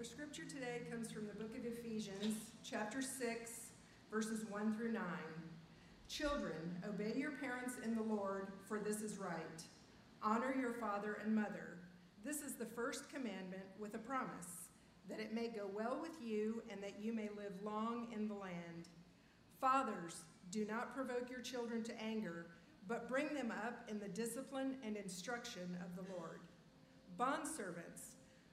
Our scripture today comes from the book of Ephesians, chapter 6, verses 1 through 9. Children, obey your parents in the Lord, for this is right. Honor your father and mother. This is the first commandment with a promise, that it may go well with you and that you may live long in the land. Fathers, do not provoke your children to anger, but bring them up in the discipline and instruction of the Lord. Bondservants,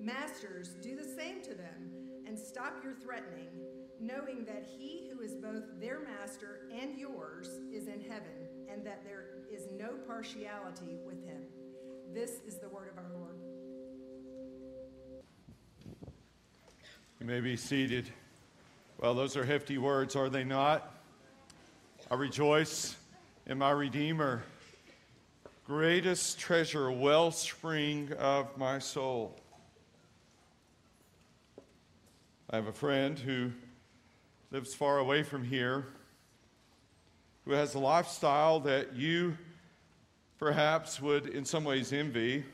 Masters, do the same to them, and stop your threatening, knowing that he who is both their master and yours is in heaven, and that there is no partiality with him. This is the word of our Lord. You may be seated. Well, those are hefty words, are they not? I rejoice in my Redeemer, greatest treasure, wellspring of my soul. I have a friend who lives far away from here, who has a lifestyle that you perhaps would in some ways envy.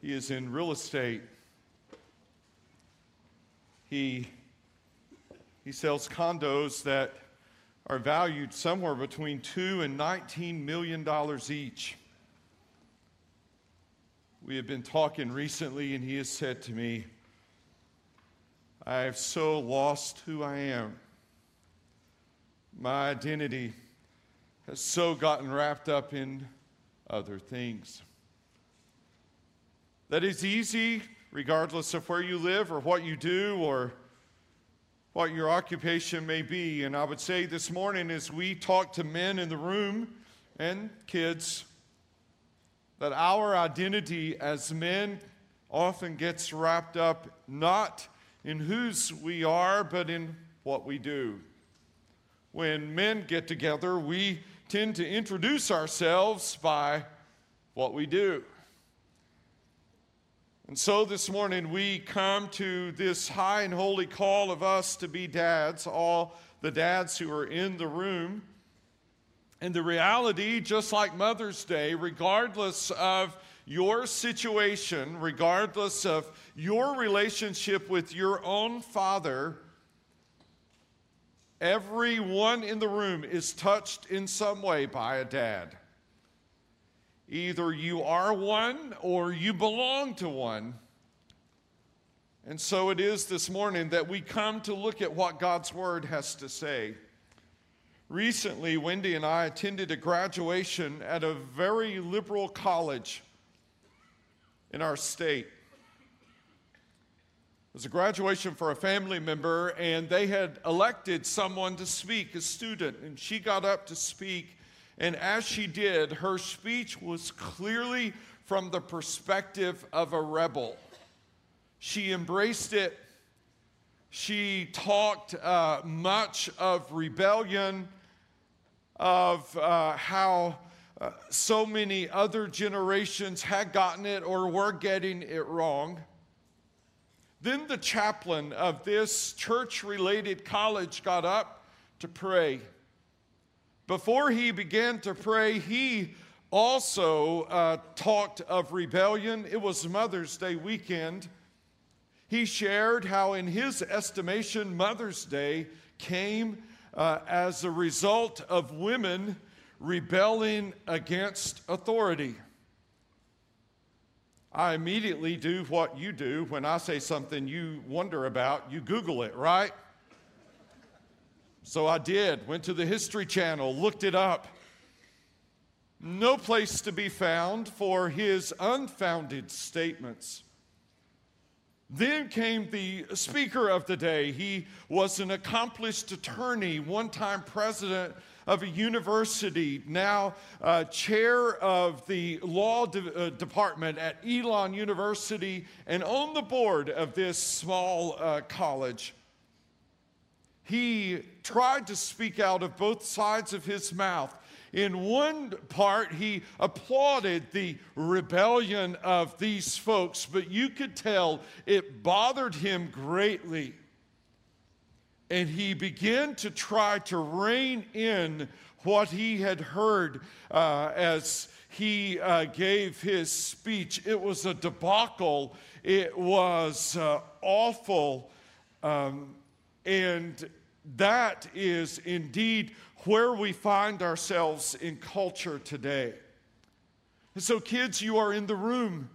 He is in real estate. He, he sells condos that are valued somewhere between two and nineteen million dollars each. We have been talking recently, and he has said to me, I have so lost who I am. My identity has so gotten wrapped up in other things. That is easy, regardless of where you live or what you do or what your occupation may be. And I would say this morning, as we talk to men in the room and kids, that our identity as men often gets wrapped up not in whose we are, but in what we do. When men get together, we tend to introduce ourselves by what we do. And so this morning we come to this high and holy call of us to be dads, all the dads who are in the room. And the reality, just like Mother's Day, regardless of your situation, regardless of your relationship with your own father, everyone in the room is touched in some way by a dad. Either you are one or you belong to one. And so it is this morning that we come to look at what God's Word has to say. Recently, Wendy and I attended a graduation at a very liberal college in our state. It was a graduation for a family member, and they had elected someone to speak, a student, and she got up to speak. And as she did, her speech was clearly from the perspective of a rebel. She embraced it. She talked uh, much of rebellion of uh, how uh, so many other generations had gotten it or were getting it wrong. Then the chaplain of this church related college got up to pray. Before he began to pray, he also uh, talked of rebellion. It was Mother's Day weekend. He shared how, in his estimation, Mother's Day came uh, as a result of women rebelling against authority. I immediately do what you do when I say something you wonder about, you Google it, right? So I did, went to the History Channel, looked it up. No place to be found for his unfounded statements. Then came the speaker of the day. He was an accomplished attorney, one time president of a university, now uh, chair of the law de- uh, department at Elon University, and on the board of this small uh, college. He tried to speak out of both sides of his mouth in one part, he applauded the rebellion of these folks, but you could tell it bothered him greatly. And he began to try to rein in what he had heard uh, as he uh, gave his speech. It was a debacle, it was uh, awful. Um, and that is indeed where we find ourselves in culture today. And so, kids, you are in the room.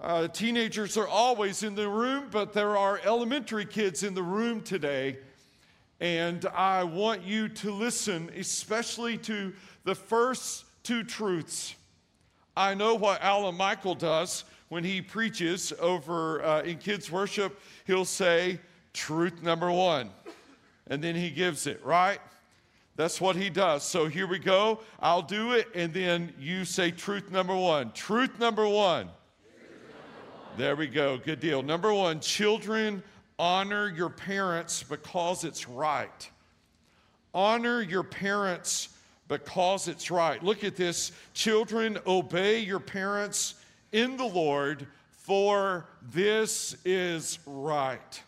Uh, teenagers are always in the room, but there are elementary kids in the room today. And I want you to listen, especially to the first two truths. I know what Alan Michael does when he preaches over uh, in kids' worship. He'll say, Truth number one. And then he gives it, right? That's what he does. So here we go. I'll do it, and then you say truth number one. Truth number one. There we go. Good deal. Number one children, honor your parents because it's right. Honor your parents because it's right. Look at this. Children, obey your parents in the Lord, for this is right.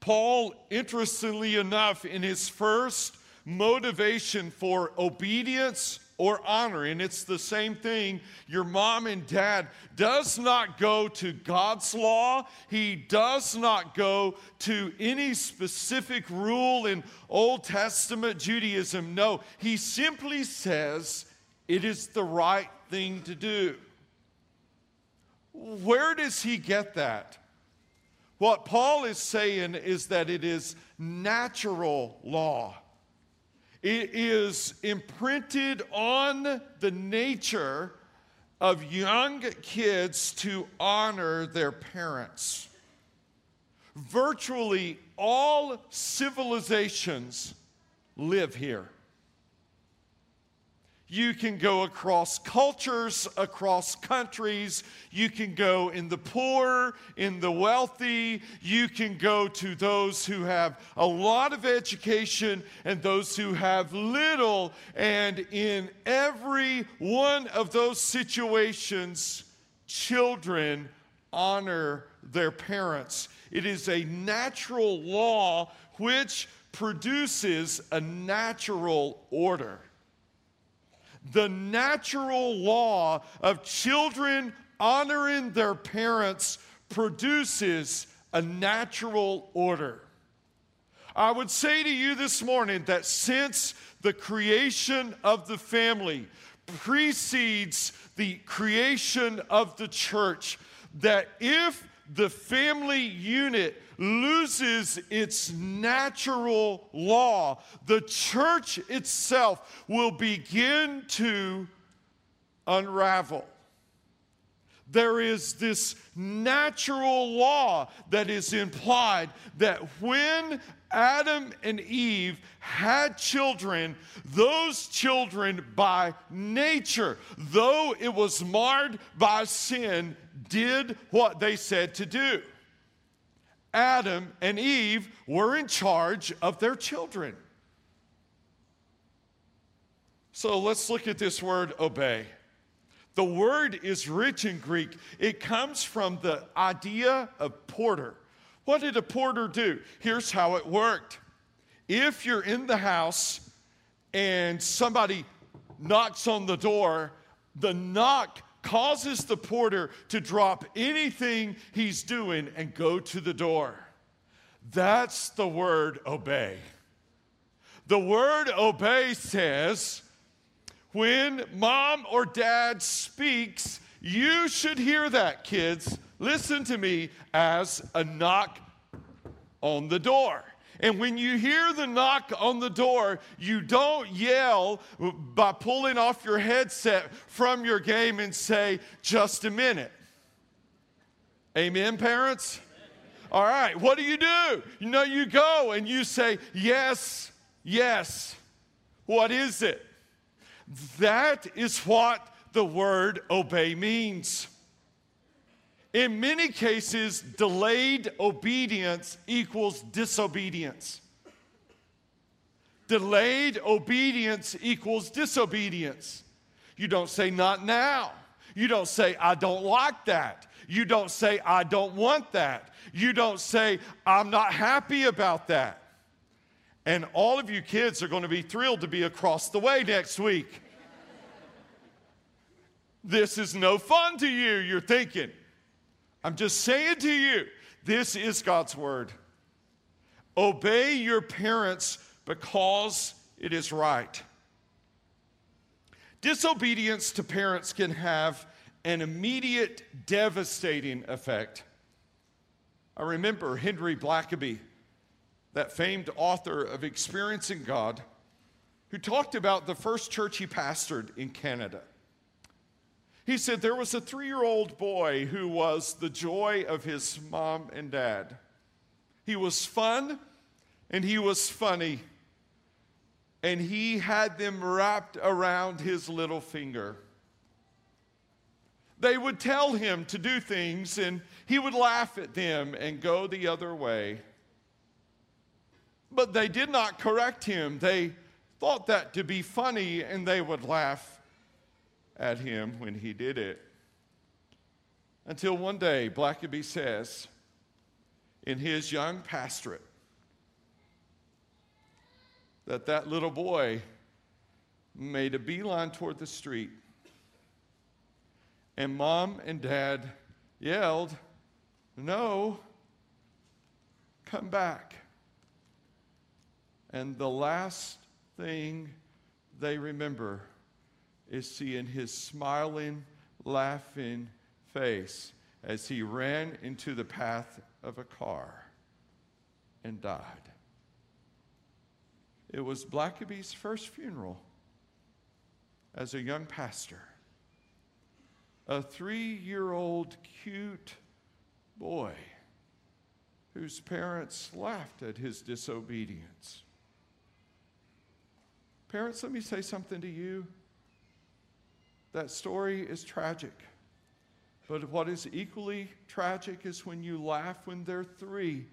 Paul, interestingly enough, in his first motivation for obedience or honor, and it's the same thing, your mom and dad does not go to God's law. He does not go to any specific rule in Old Testament Judaism. No, he simply says it is the right thing to do. Where does he get that? What Paul is saying is that it is natural law. It is imprinted on the nature of young kids to honor their parents. Virtually all civilizations live here. You can go across cultures, across countries. You can go in the poor, in the wealthy. You can go to those who have a lot of education and those who have little. And in every one of those situations, children honor their parents. It is a natural law which produces a natural order the natural law of children honoring their parents produces a natural order. I would say to you this morning that since the creation of the family precedes the creation of the church, that if the family unit loses its natural law, the church itself will begin to unravel. There is this natural law that is implied that when Adam and Eve had children, those children by nature, though it was marred by sin, did what they said to do. Adam and Eve were in charge of their children. So let's look at this word obey. The word is rich in Greek. It comes from the idea of porter. What did a porter do? Here's how it worked. If you're in the house and somebody knocks on the door, the knock causes the porter to drop anything he's doing and go to the door. That's the word obey. The word obey says, when mom or dad speaks, you should hear that, kids. Listen to me as a knock on the door. And when you hear the knock on the door, you don't yell by pulling off your headset from your game and say, just a minute. Amen, parents? All right, what do you do? You know, you go and you say, Yes, yes. What is it? That is what the word obey means. In many cases, delayed obedience equals disobedience. Delayed obedience equals disobedience. You don't say, not now. You don't say, I don't like that. You don't say, I don't want that. You don't say, I'm not happy about that. And all of you kids are going to be thrilled to be across the way next week. this is no fun to you, you're thinking. I'm just saying to you, this is God's word. Obey your parents because it is right. Disobedience to parents can have an immediate, devastating effect. I remember Henry Blackaby, that famed author of Experiencing God, who talked about the first church he pastored in Canada. He said there was a three year old boy who was the joy of his mom and dad. He was fun and he was funny, and he had them wrapped around his little finger. They would tell him to do things, and he would laugh at them and go the other way. But they did not correct him. They thought that to be funny, and they would laugh at him when he did it. Until one day, Blackaby says, in his young pastorate, that that little boy made a beeline toward the street. And mom and dad yelled, No, come back. And the last thing they remember is seeing his smiling, laughing face as he ran into the path of a car and died. It was Blackaby's first funeral as a young pastor. A three year old cute boy whose parents laughed at his disobedience. Parents, let me say something to you. That story is tragic. But what is equally tragic is when you laugh when they're three,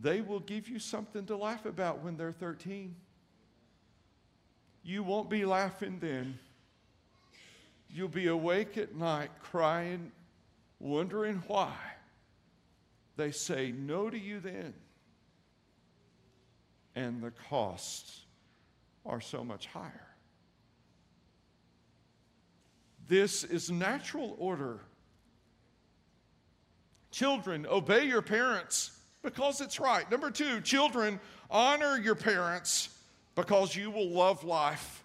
they will give you something to laugh about when they're 13. You won't be laughing then. You'll be awake at night crying, wondering why they say no to you then. And the costs are so much higher. This is natural order. Children, obey your parents because it's right. Number two, children, honor your parents because you will love life.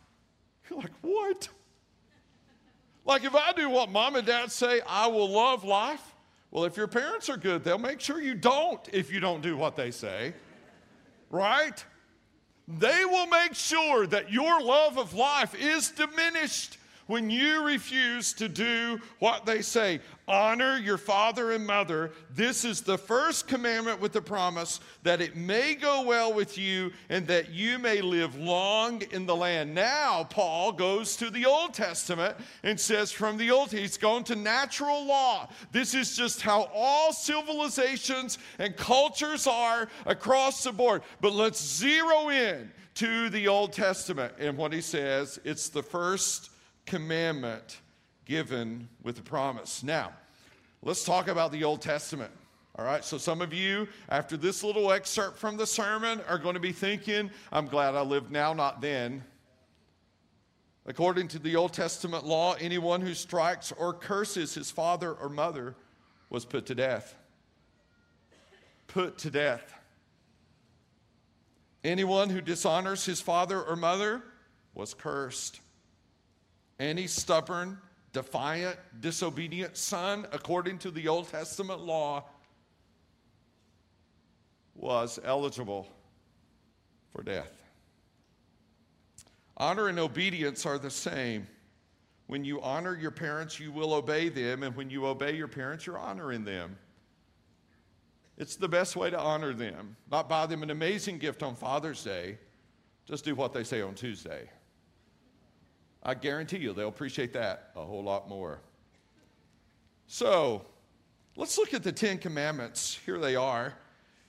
You're like, what? Like, if I do what mom and dad say, I will love life. Well, if your parents are good, they'll make sure you don't if you don't do what they say, right? They will make sure that your love of life is diminished when you refuse to do what they say. Honor your father and mother. This is the first commandment with the promise that it may go well with you and that you may live long in the land. Now, Paul goes to the Old Testament and says, from the Old, he's gone to natural law. This is just how all civilizations and cultures are across the board. But let's zero in to the Old Testament. And what he says, it's the first commandment given with a promise. Now, let's talk about the Old Testament. All right, so some of you, after this little excerpt from the sermon, are going to be thinking, I'm glad I live now, not then. According to the Old Testament law, anyone who strikes or curses his father or mother was put to death. Put to death. Anyone who dishonors his father or mother was cursed. Any stubborn, defiant, disobedient son, according to the Old Testament law, was eligible for death. Honor and obedience are the same. When you honor your parents, you will obey them, and when you obey your parents, you're honoring them. It's the best way to honor them. Not buy them an amazing gift on Father's Day, just do what they say on Tuesday. I guarantee you they'll appreciate that a whole lot more. So, let's look at the Ten Commandments. Here they are.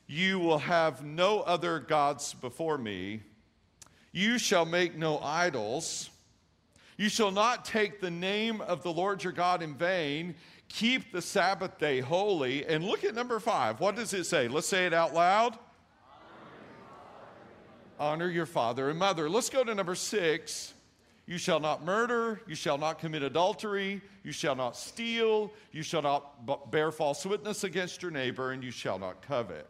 You will have no other gods before me. You shall make no idols. You shall not take the name of the Lord your God in vain. Keep the Sabbath day holy. And look at number five. What does it say? Let's say it out loud. Honor your father and mother. Let's go to number six. You shall not murder, you shall not commit adultery, you shall not steal, you shall not bear false witness against your neighbor, and you shall not covet.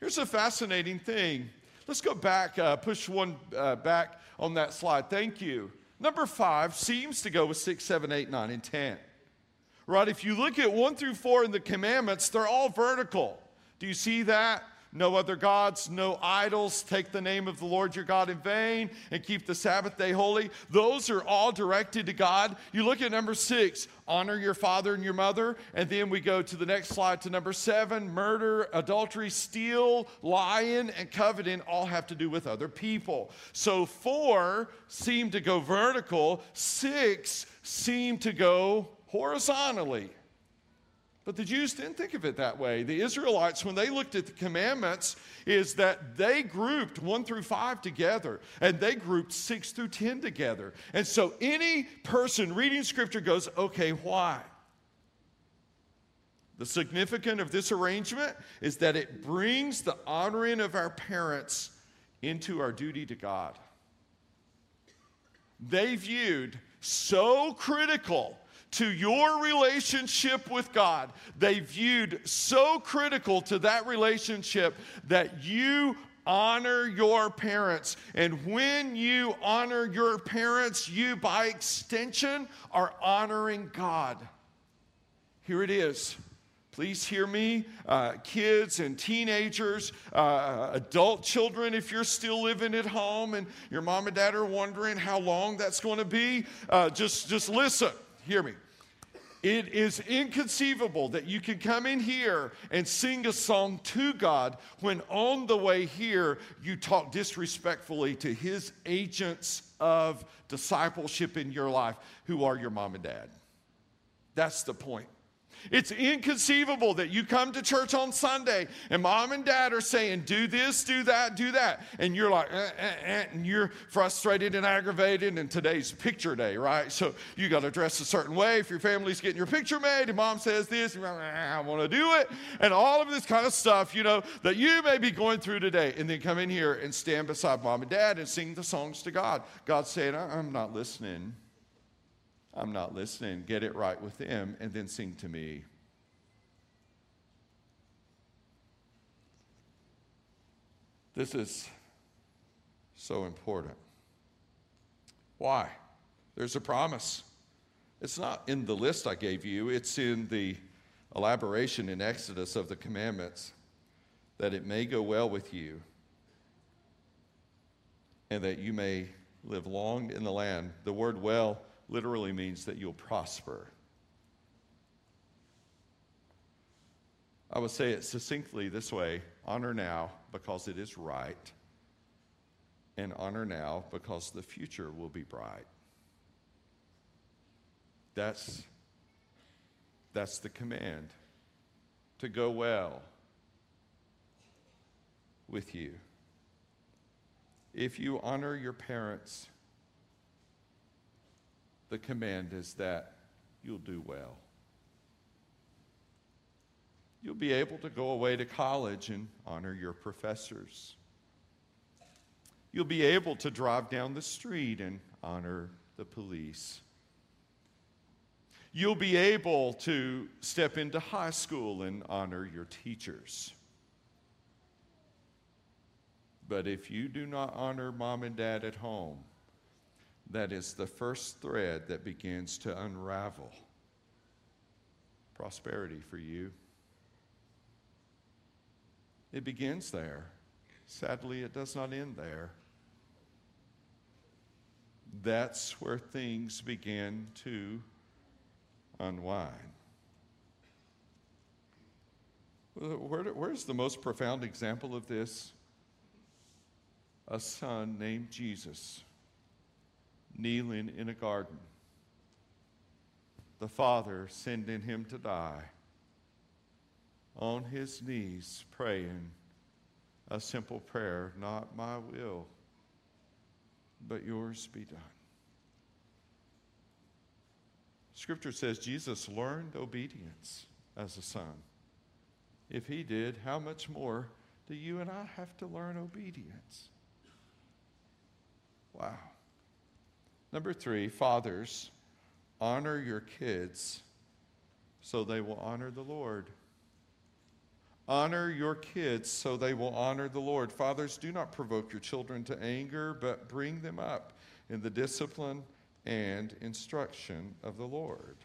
Here's a fascinating thing. Let's go back, uh, push one uh, back on that slide. Thank you. Number five seems to go with six, seven, eight, nine, and 10. Right? If you look at one through four in the commandments, they're all vertical. Do you see that? No other gods, no idols, take the name of the Lord your God in vain, and keep the Sabbath day holy. Those are all directed to God. You look at number six, honor your father and your mother. And then we go to the next slide to number seven, murder, adultery, steal, lying, and coveting all have to do with other people. So four seem to go vertical, six seem to go horizontally. But the Jews didn't think of it that way. The Israelites, when they looked at the commandments, is that they grouped one through five together and they grouped six through 10 together. And so any person reading scripture goes, okay, why? The significance of this arrangement is that it brings the honoring of our parents into our duty to God. They viewed so critical to your relationship with God. They viewed so critical to that relationship that you honor your parents. And when you honor your parents, you, by extension, are honoring God. Here it is. Please hear me, uh, kids and teenagers, uh, adult children, if you're still living at home and your mom and dad are wondering how long that's going to be, uh, just, just listen hear me. It is inconceivable that you can come in here and sing a song to God when on the way here you talk disrespectfully to His agents of discipleship in your life, who are your mom and dad. That's the point. It's inconceivable that you come to church on Sunday and mom and dad are saying, do this, do that, do that. And you're like, eh, eh, eh, and you're frustrated and aggravated. And today's picture day, right? So you got to dress a certain way if your family's getting your picture made and mom says this, like, I want to do it. And all of this kind of stuff, you know, that you may be going through today. And then come in here and stand beside mom and dad and sing the songs to God. God's saying, I'm not listening. I'm not listening. Get it right with them and then sing to me. This is so important. Why? There's a promise. It's not in the list I gave you, it's in the elaboration in Exodus of the commandments that it may go well with you and that you may live long in the land. The word well literally means that you'll prosper. I would say it succinctly this way honor now because it is right, and honor now because the future will be bright. That's, that's the command to go well with you. If you honor your parents, the command is that you'll do well. You'll be able to go away to college and honor your professors. You'll be able to drive down the street and honor the police. You'll be able to step into high school and honor your teachers. But if you do not honor mom and dad at home, that is the first thread that begins to unravel prosperity for you. It begins there. Sadly, it does not end there. That's where things begin to unwind. Where, where's the most profound example of this? A son named Jesus kneeling in a garden, the father sending him to die, on his knees praying a simple prayer not my will, but yours be done. Scripture says Jesus learned obedience as a son. If he did, how much more do you and I have to learn obedience? Wow. Number three, fathers, honor your kids so they will honor the Lord. Honor your kids so they will honor the Lord. Fathers, do not provoke your children to anger, but bring them up in the discipline and instruction of the Lord.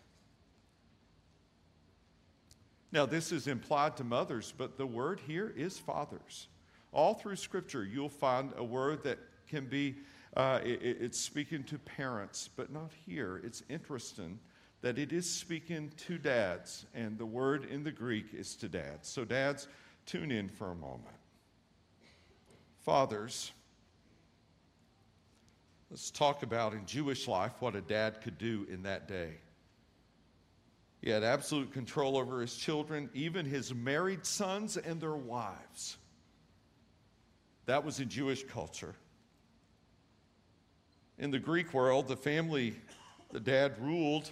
Now, this is implied to mothers, but the word here is fathers. All through Scripture, you'll find a word that can be uh, it, it's speaking to parents, but not here. It's interesting that it is speaking to dads, and the word in the Greek is to dads. So, dads, tune in for a moment. Fathers, let's talk about in Jewish life what a dad could do in that day. He had absolute control over his children, even his married sons and their wives. That was in Jewish culture. In the Greek world, the family the dad ruled,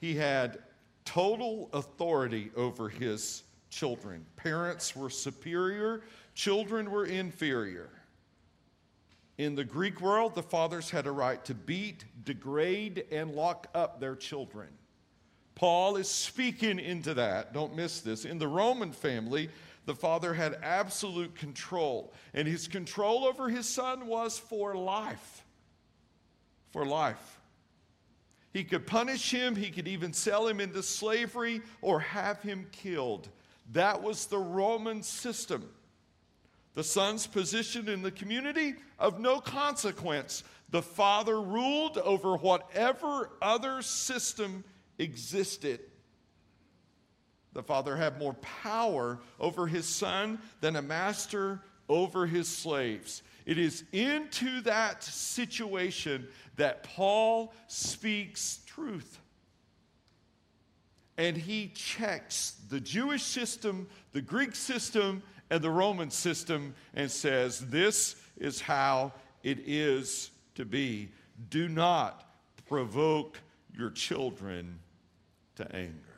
he had total authority over his children. Parents were superior, children were inferior. In the Greek world, the fathers had a right to beat, degrade, and lock up their children. Paul is speaking into that. Don't miss this. In the Roman family, the father had absolute control, and his control over his son was for life. For life. He could punish him, he could even sell him into slavery or have him killed. That was the Roman system. The son's position in the community of no consequence. The father ruled over whatever other system existed the father had more power over his son than a master over his slaves. It is into that situation that Paul speaks truth. And he checks the Jewish system, the Greek system, and the Roman system and says, This is how it is to be. Do not provoke your children to anger.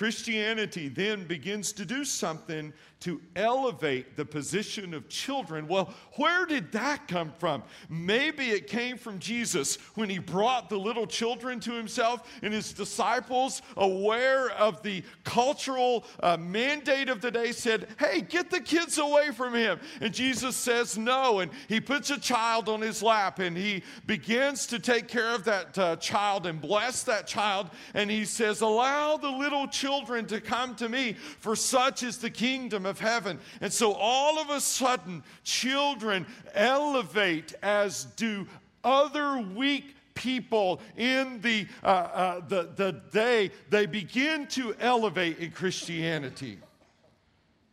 Christianity then begins to do something to elevate the position of children. Well, where did that come from? Maybe it came from Jesus when he brought the little children to himself and his disciples, aware of the cultural uh, mandate of the day, said, Hey, get the kids away from him. And Jesus says no. And he puts a child on his lap and he begins to take care of that uh, child and bless that child. And he says, Allow the little children to come to me, for such is the kingdom of heaven. And so all of a sudden, children elevate as do other weak people in the, uh, uh, the, the day. They begin to elevate in Christianity.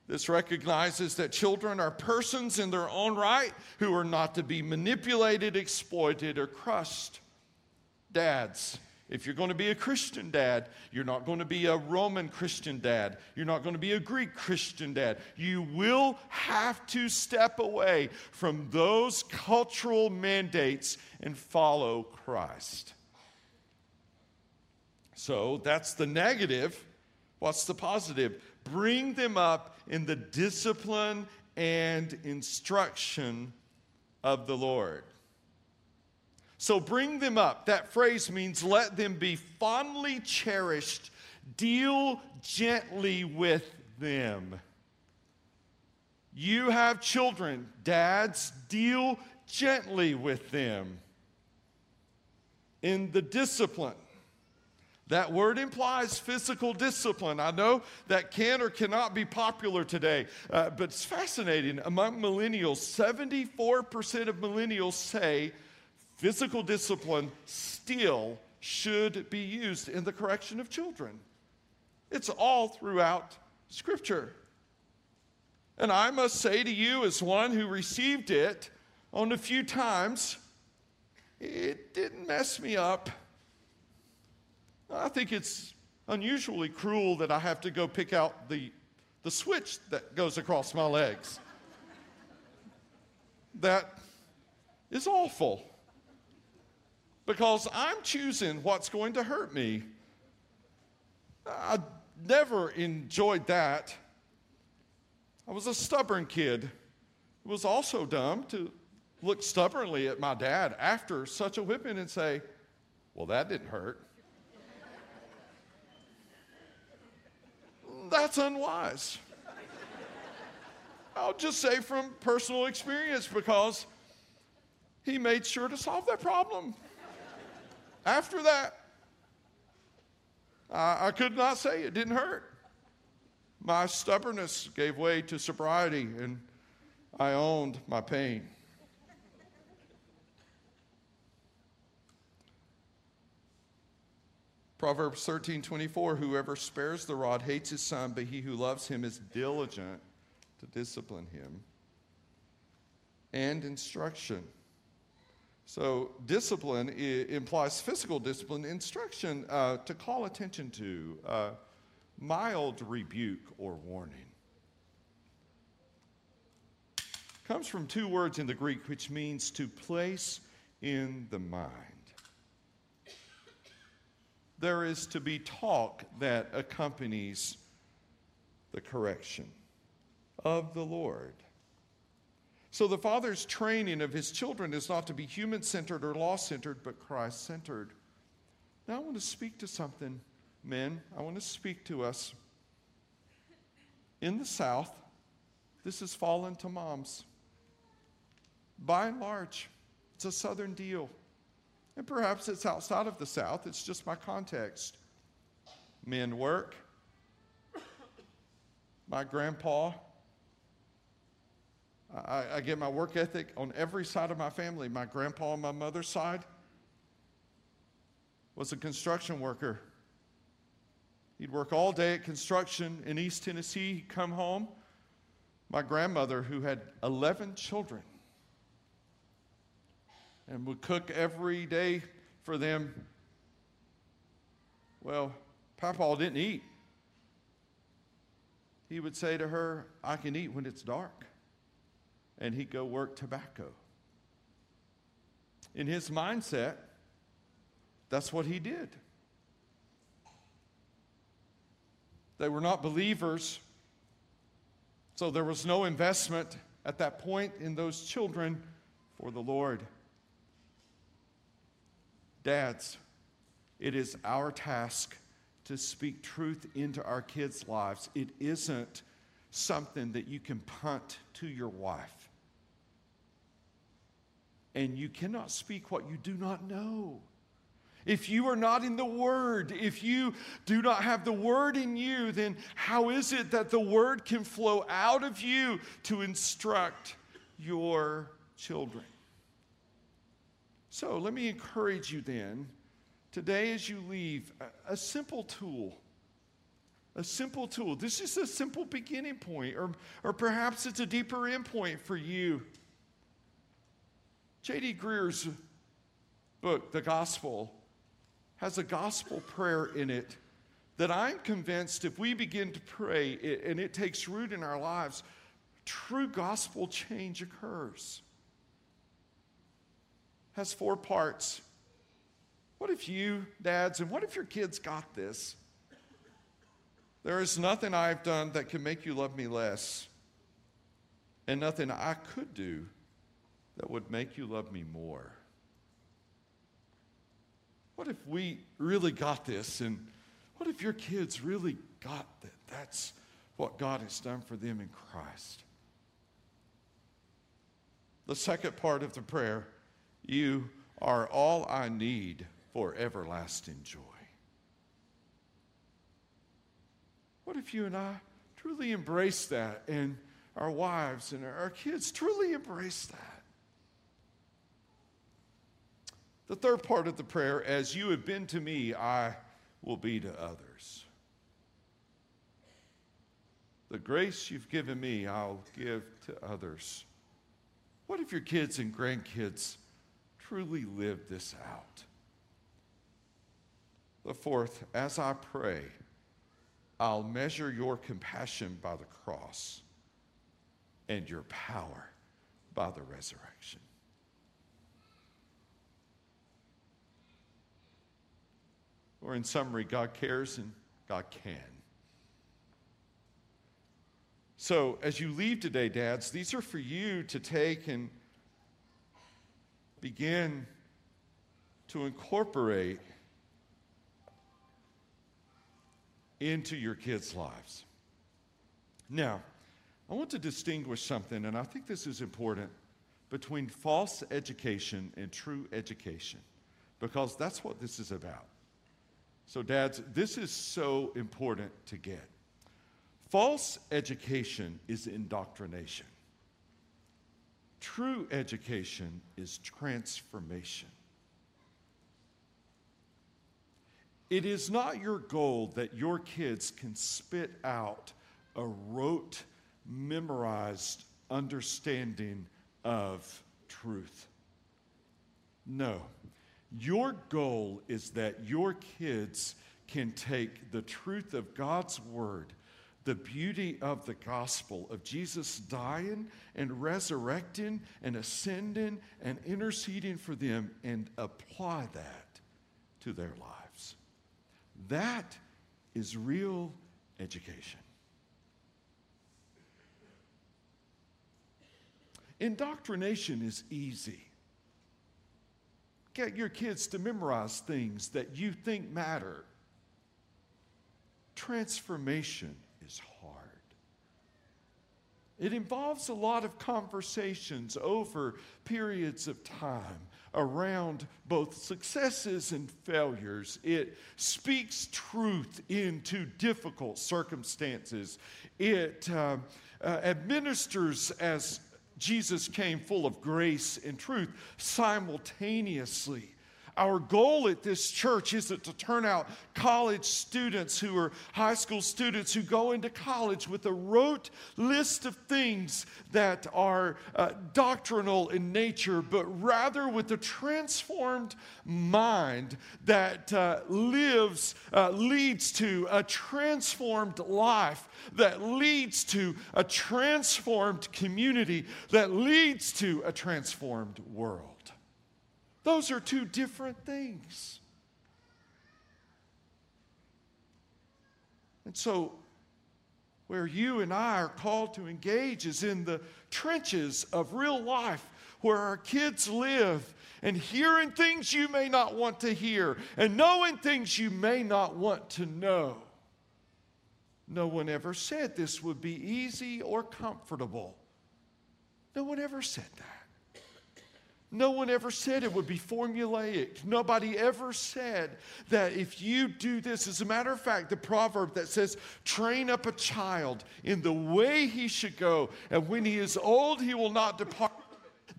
This recognizes that children are persons in their own right who are not to be manipulated, exploited, or crushed. Dads, if you're going to be a Christian dad, you're not going to be a Roman Christian dad. You're not going to be a Greek Christian dad. You will have to step away from those cultural mandates and follow Christ. So that's the negative. What's the positive? Bring them up in the discipline and instruction of the Lord. So bring them up. That phrase means let them be fondly cherished, deal gently with them. You have children, dads, deal gently with them in the discipline. That word implies physical discipline. I know that can or cannot be popular today, uh, but it's fascinating. Among millennials, 74% of millennials say physical discipline still should be used in the correction of children. It's all throughout Scripture. And I must say to you, as one who received it on a few times, it didn't mess me up. I think it's unusually cruel that I have to go pick out the, the switch that goes across my legs. that is awful because I'm choosing what's going to hurt me. I never enjoyed that. I was a stubborn kid. It was also dumb to look stubbornly at my dad after such a whipping and say, Well, that didn't hurt. That's unwise. I'll just say from personal experience because he made sure to solve that problem. After that, I, I could not say it didn't hurt. My stubbornness gave way to sobriety, and I owned my pain. Proverbs 13 24, whoever spares the rod hates his son, but he who loves him is diligent to discipline him. And instruction. So, discipline implies physical discipline, instruction uh, to call attention to, uh, mild rebuke or warning. Comes from two words in the Greek, which means to place in the mind. There is to be talk that accompanies the correction of the Lord. So the Father's training of his children is not to be human centered or law centered, but Christ centered. Now I want to speak to something, men. I want to speak to us. In the South, this has fallen to moms. By and large, it's a Southern deal. And perhaps it's outside of the South, it's just my context. Men work. My grandpa I, I, get my work ethic on every side of my family. My grandpa on my mother's side was a construction worker. He'd work all day at construction in East Tennessee. He'd come home. My grandmother, who had 11 children, and would cook every day for them. Well, Papa didn't eat. He would say to her, I can eat when it's dark and he'd go work tobacco. In his mindset, that's what he did. They were not believers, so there was no investment at that point in those children for the Lord. Dads, it is our task to speak truth into our kids' lives. It isn't something that you can punt to your wife and you cannot speak what you do not know. If you are not in the Word, if you do not have the Word in you, then how is it that the Word can flow out of you to instruct your children? So let me encourage you then, today as you leave, a, a simple tool. A simple tool. This is a simple beginning point, or, or perhaps it's a deeper end point for you. J.D. Greear's book, The Gospel, has a gospel prayer in it that I'm convinced if we begin to pray and it takes root in our lives, true gospel change occurs. Has four parts. What if you, dads, and what if your kids got this? There is nothing I've done that can make you love me less, and nothing I could do that would make you love me more? What if we really got this? And what if your kids really got that? That's what God has done for them in Christ. The second part of the prayer you are all I need for everlasting joy. What if you and I truly embrace that and our wives and our kids truly embrace that? The third part of the prayer, as you have been to me, I will be to others. The grace you've given me, I'll give to others. What if your kids and grandkids truly live this out? The fourth, as I pray, I'll measure your compassion by the cross and your power by the resurrection. Or, in summary, God cares and God can. So, as you leave today, dads, these are for you to take and begin to incorporate into your kids' lives. Now, I want to distinguish something, and I think this is important, between false education and true education, because that's what this is about. So, dads, this is so important to get. False education is indoctrination. True education is transformation. It is not your goal that your kids can spit out a rote, memorized understanding of truth. No. Your goal is that your kids can take the truth of God's word, the beauty of the gospel of Jesus dying and resurrecting and ascending and interceding for them, and apply that to their lives. That is real education. Indoctrination is easy. Get your kids to memorize things that you think matter. Transformation is hard. It involves a lot of conversations over periods of time around both successes and failures. It speaks truth into difficult circumstances. It uh, uh, administers as Jesus came full of grace and truth simultaneously. Our goal at this church isn't to turn out college students who are high school students who go into college with a rote list of things that are uh, doctrinal in nature, but rather with a transformed mind that uh, lives, uh, leads to a transformed life, that leads to a transformed community, that leads to a transformed world. Those are two different things. And so, where you and I are called to engage is in the trenches of real life where our kids live and hearing things you may not want to hear and knowing things you may not want to know. No one ever said this would be easy or comfortable. No one ever said that. No one ever said it would be formulaic. Nobody ever said that if you do this, as a matter of fact, the proverb that says, train up a child in the way he should go, and when he is old, he will not depart.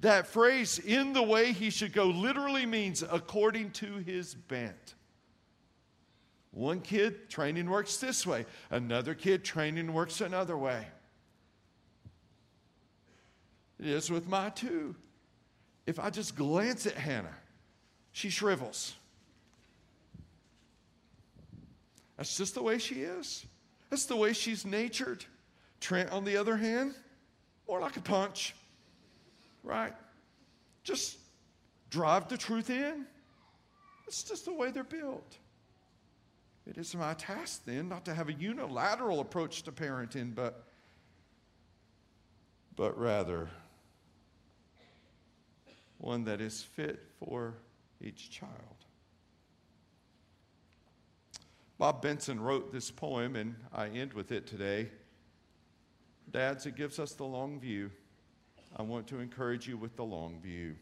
That phrase, in the way he should go, literally means according to his bent. One kid, training works this way, another kid, training works another way. It is with my two if I just glance at Hannah, she shrivels. That's just the way she is. That's the way she's natured. Trent, on the other hand, more like a punch, right? Just drive the truth in. It's just the way they're built. It is my task then not to have a unilateral approach to parenting, but, but rather one that is fit for each child. Bob Benson wrote this poem, and I end with it today. Dads, it gives us the long view. I want to encourage you with the long view.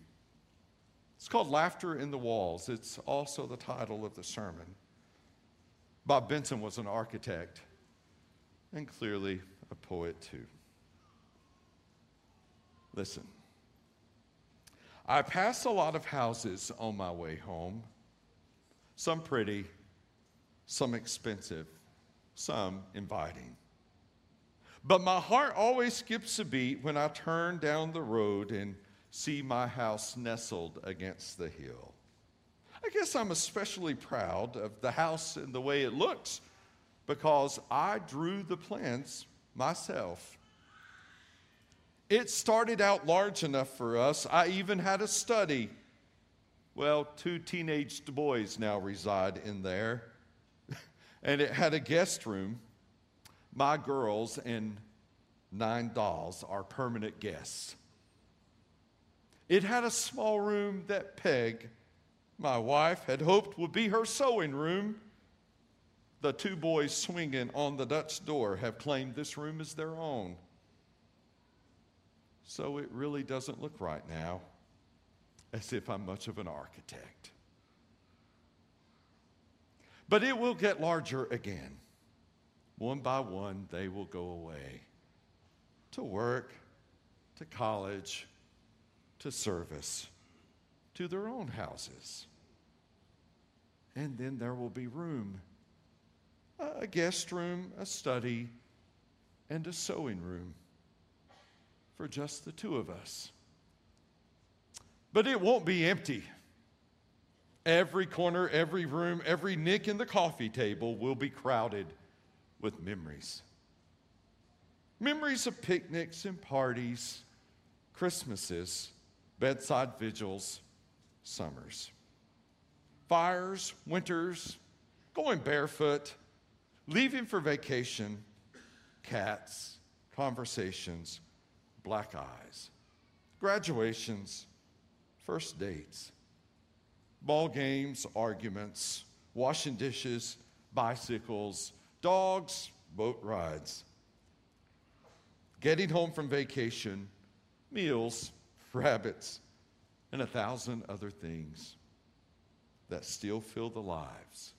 It's called Laughter in the Walls. It's also the title of the sermon. Bob Benson was an architect and clearly a poet too. Listen. I pass a lot of houses on my way home, some pretty, some expensive, some inviting. But my heart always skips a beat when I turn down the road and see my house nestled against the hill. I guess I'm especially proud of the house and the way it looks because I drew the plans myself. It started out large enough for us. I even had a study. Well, two teenage boys now reside in there. and it had a guest room. My girls and nine dolls are permanent guests. It had a small room that Peg, my wife, had hoped would be her sewing room. The two boys swinging on the Dutch door have claimed this room as their own. So it really doesn't look right now as if I'm much of an architect. But it will get larger again. One by one, they will go away to work, to college, to service, to their own houses. And then there will be room a guest room, a study, and a sewing room for just the two of us. But it won't be empty. Every corner, every room, every nick in the coffee table will be crowded with memories. Memories of picnics and parties, Christmases, bedside vigils, summers, fires, winters, going barefoot, leaving for vacation, cats, conversations, black eyes, graduations, first dates, ball games, arguments, washing dishes, bicycles, dogs, boat rides, getting home from vacation, meals, rabbits, and a thousand other things that still fill the lives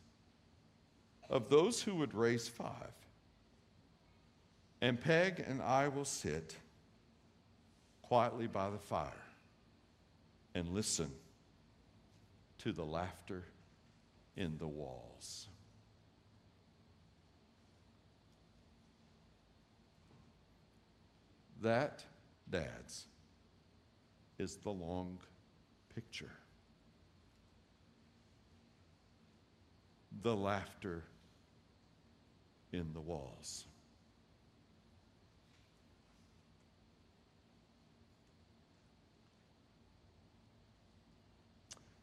of those who would raise five. And Peg and I will sit quietly by the fire and listen to the laughter in the walls. That, dads, is the long picture. The laughter in the walls.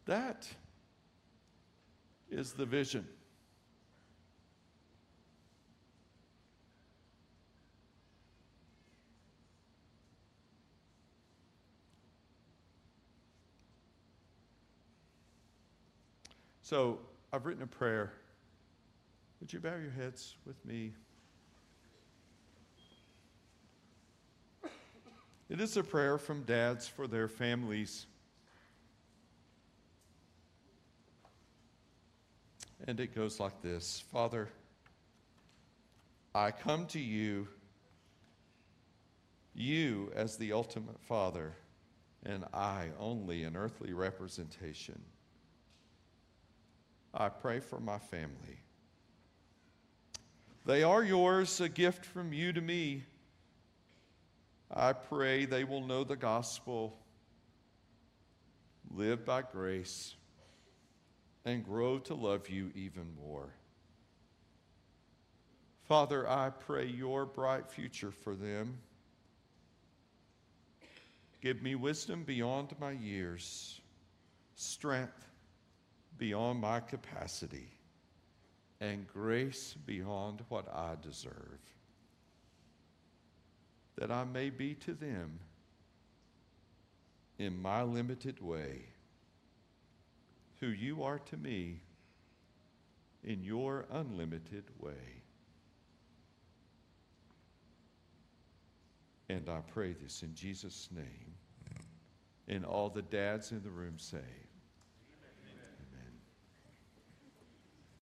That is the vision. So I've written a prayer. Would you bow your heads with me? It is a prayer from dads for their families. And it goes like this Father, I come to you, you as the ultimate Father, and I only an earthly representation. I pray for my family. They are yours, a gift from you to me. I pray they will know the gospel, live by grace, and grow to love you even more. Father, I pray your bright future for them. Give me wisdom beyond my years, strength beyond my capacity, and grace beyond what I deserve, that I may be to them in my limited way who you are to me in your unlimited way. And I pray this in Jesus' name. And all the dads in the room say,